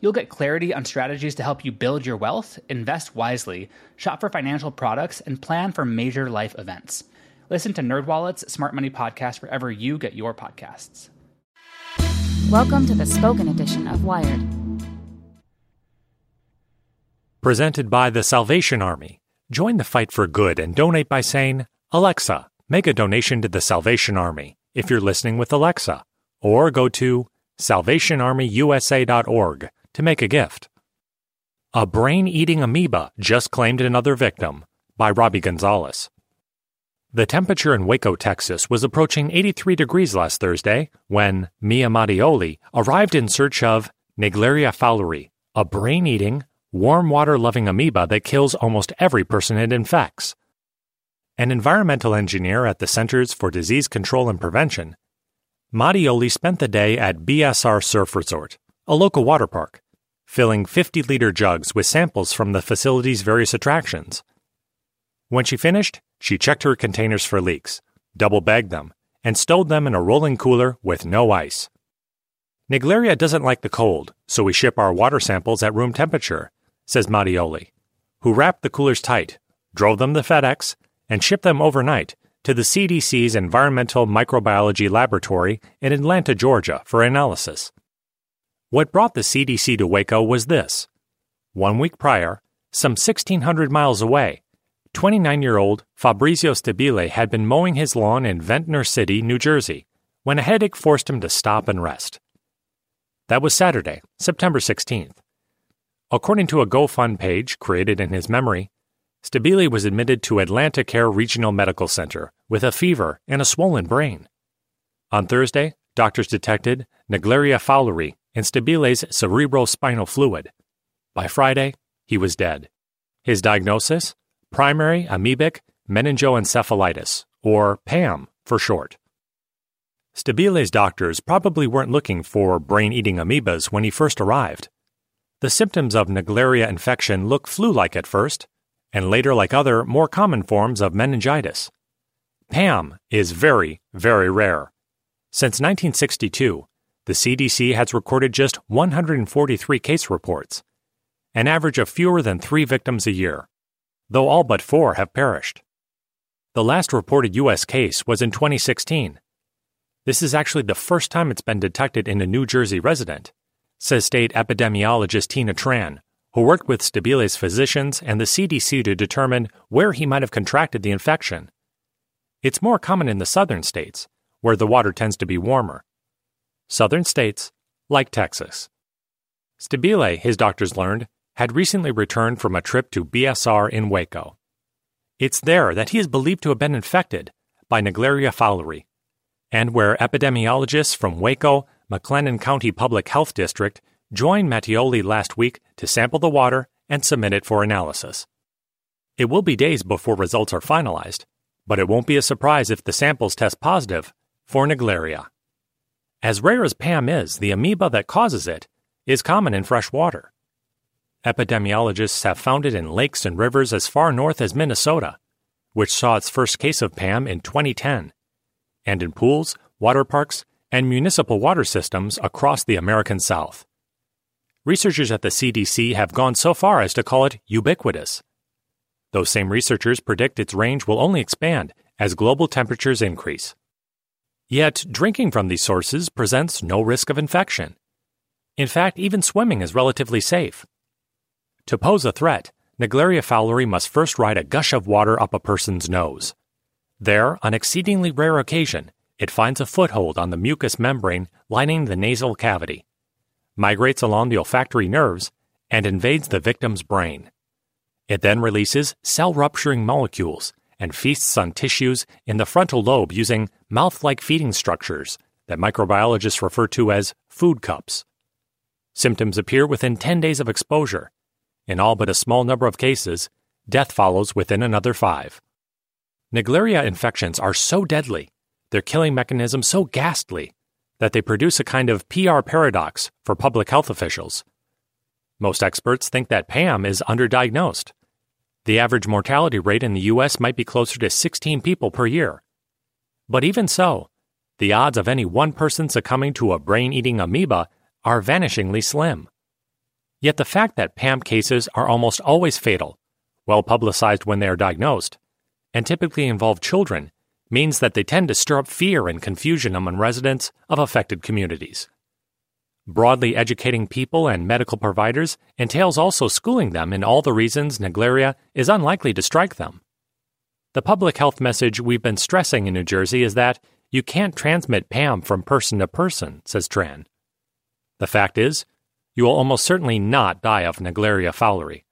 You'll get clarity on strategies to help you build your wealth, invest wisely, shop for financial products, and plan for major life events. Listen to NerdWallet's Smart Money Podcast wherever you get your podcasts. Welcome to the spoken edition of Wired. Presented by the Salvation Army. Join the fight for good and donate by saying, Alexa, make a donation to the Salvation Army if you're listening with Alexa, or go to salvationarmyusa.org to make a gift. A brain eating amoeba just claimed another victim by Robbie Gonzalez. The temperature in Waco, Texas was approaching 83 degrees last Thursday when Mia Mattioli arrived in search of Naegleria fowleri, a brain eating, warm water loving amoeba that kills almost every person it infects. An environmental engineer at the Centers for Disease Control and Prevention, Mattioli spent the day at BSR Surf Resort, a local water park, filling 50 liter jugs with samples from the facility's various attractions. When she finished, she checked her containers for leaks, double bagged them, and stowed them in a rolling cooler with no ice. Naegleria doesn't like the cold, so we ship our water samples at room temperature, says Mattioli, who wrapped the coolers tight, drove them to FedEx, and shipped them overnight to the CDC's Environmental Microbiology Laboratory in Atlanta, Georgia, for analysis. What brought the CDC to Waco was this. One week prior, some 1,600 miles away, 29 year old Fabrizio Stabile had been mowing his lawn in Ventnor City, New Jersey, when a headache forced him to stop and rest. That was Saturday, September 16th. According to a GoFund page created in his memory, Stabile was admitted to AtlantiCare Regional Medical Center with a fever and a swollen brain. On Thursday, doctors detected Naegleria fowleri in Stabile's cerebrospinal fluid. By Friday, he was dead. His diagnosis? primary amoebic meningoencephalitis, or PAM for short. Stabile's doctors probably weren't looking for brain eating amoebas when he first arrived. The symptoms of Naegleria infection look flu like at first, and later like other, more common forms of meningitis. PAM is very, very rare. Since 1962, the CDC has recorded just 143 case reports, an average of fewer than three victims a year though all but four have perished. The last reported U.S. case was in 2016. This is actually the first time it's been detected in a New Jersey resident, says state epidemiologist Tina Tan, who worked with Stabile's physicians and the CDC to determine where he might have contracted the infection. It's more common in the southern states, where the water tends to be warmer. Southern states, like Texas. Stabile, his doctors learned, had recently returned from a trip to BSR in Waco. It's there that he is believed to have been infected by Naegleria fowleri, and where epidemiologists from Waco, McLennan County Public Health District joined Mattioli last week to sample the water and submit it for analysis. It will be days before results are finalized, but it won't be a surprise if the samples test positive for Naegleria. As rare as PAM is, the amoeba that causes it is common in fresh water. Epidemiologists have found it in lakes and rivers as far north as Minnesota, which saw its first case of PAM in 2010, and in pools, water parks, and municipal water systems across the American South. Researchers at the CDC have gone so far as to call it ubiquitous. Those same researchers predict its range will only expand as global temperatures increase. Yet, drinking from these sources presents no risk of infection. In fact, even swimming is relatively safe. To pose a threat, Naegleria fowleri must first ride a gush of water up a person's nose. There, on exceedingly rare occasion, it finds a foothold on the mucous membrane lining the nasal cavity, migrates along the olfactory nerves, and invades the victim's brain. It then releases cell rupturing molecules and feasts on tissues in the frontal lobe using mouth like feeding structures that microbiologists refer to as food cups. Symptoms appear within 10 days of exposure. In all but a small number of cases, death follows within another five. Naegleria infections are so deadly, their killing mechanism so ghastly, that they produce a kind of PR paradox for public health officials. Most experts think that PAM is underdiagnosed. The average mortality rate in the U.S. might be closer to 16 people per year. But even so, the odds of any one person succumbing to a brain eating amoeba are vanishingly slim. Yet the fact that PAM cases are almost always fatal, well publicized when they are diagnosed, and typically involve children means that they tend to stir up fear and confusion among residents of affected communities. Broadly educating people and medical providers entails also schooling them in all the reasons Naegleria is unlikely to strike them. The public health message we've been stressing in New Jersey is that you can't transmit PAM from person to person, says Tan. The fact is, you will almost certainly not die of Naegleria fowleri.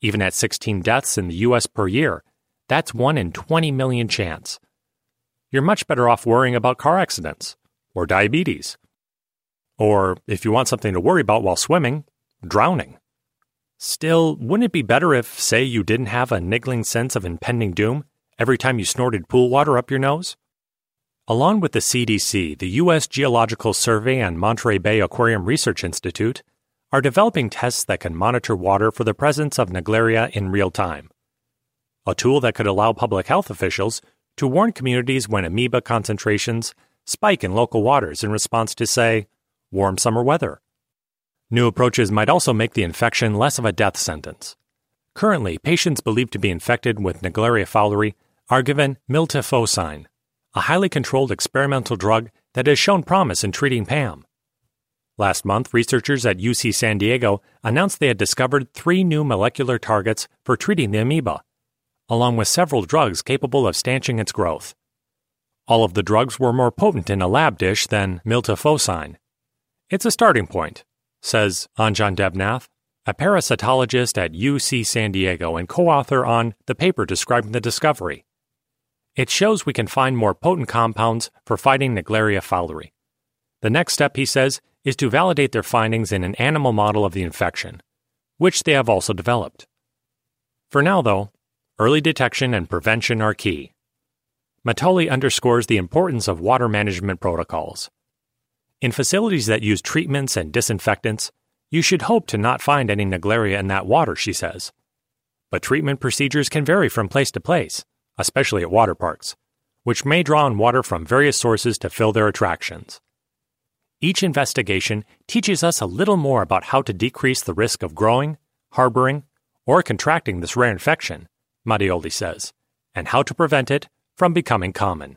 Even at 16 deaths in the U.S. per year, that's 1 in 20 million chance you're much better off worrying about car accidents or diabetes. Or, if you want something to worry about while swimming, drowning. Still, wouldn't it be better if, say, you didn't have a niggling sense of impending doom every time you snorted pool water up your nose? Along with the CDC, the U.S. Geological Survey and Monterey Bay Aquarium Research Institute are developing tests that can monitor water for the presence of Naegleria in real time. A tool that could allow public health officials to warn communities when amoeba concentrations spike in local waters in response to, say, warm summer weather. New approaches might also make the infection less of a death sentence. Currently, patients believed to be infected with Naegleria fowleri are given miltefosine, a highly controlled experimental drug that has shown promise in treating PAM. Last month, researchers at UC San Diego announced they had discovered three new molecular targets for treating the amoeba along with several drugs capable of stanching its growth. All of the drugs were more potent in a lab dish than miltefosine. It's a starting point, says Anjan Debnath, a parasitologist at UC San Diego and co author on the paper describing the discovery. It shows we can find more potent compounds for fighting Naegleria fowleri. The next step, he says, is to validate their findings in an animal model of the infection, which they have also developed. For now, though, Early detection and prevention are key. Mattioli underscores the importance of water management protocols. In facilities that use treatments and disinfectants, you should hope to not find any Naegleria in that water, she says. But treatment procedures can vary from place to place, especially at water parks, which may draw on water from various sources to fill their attractions. Each investigation teaches us a little more about how to decrease the risk of growing, harboring, or contracting this rare infection Mattioli says, and how to prevent it from becoming common.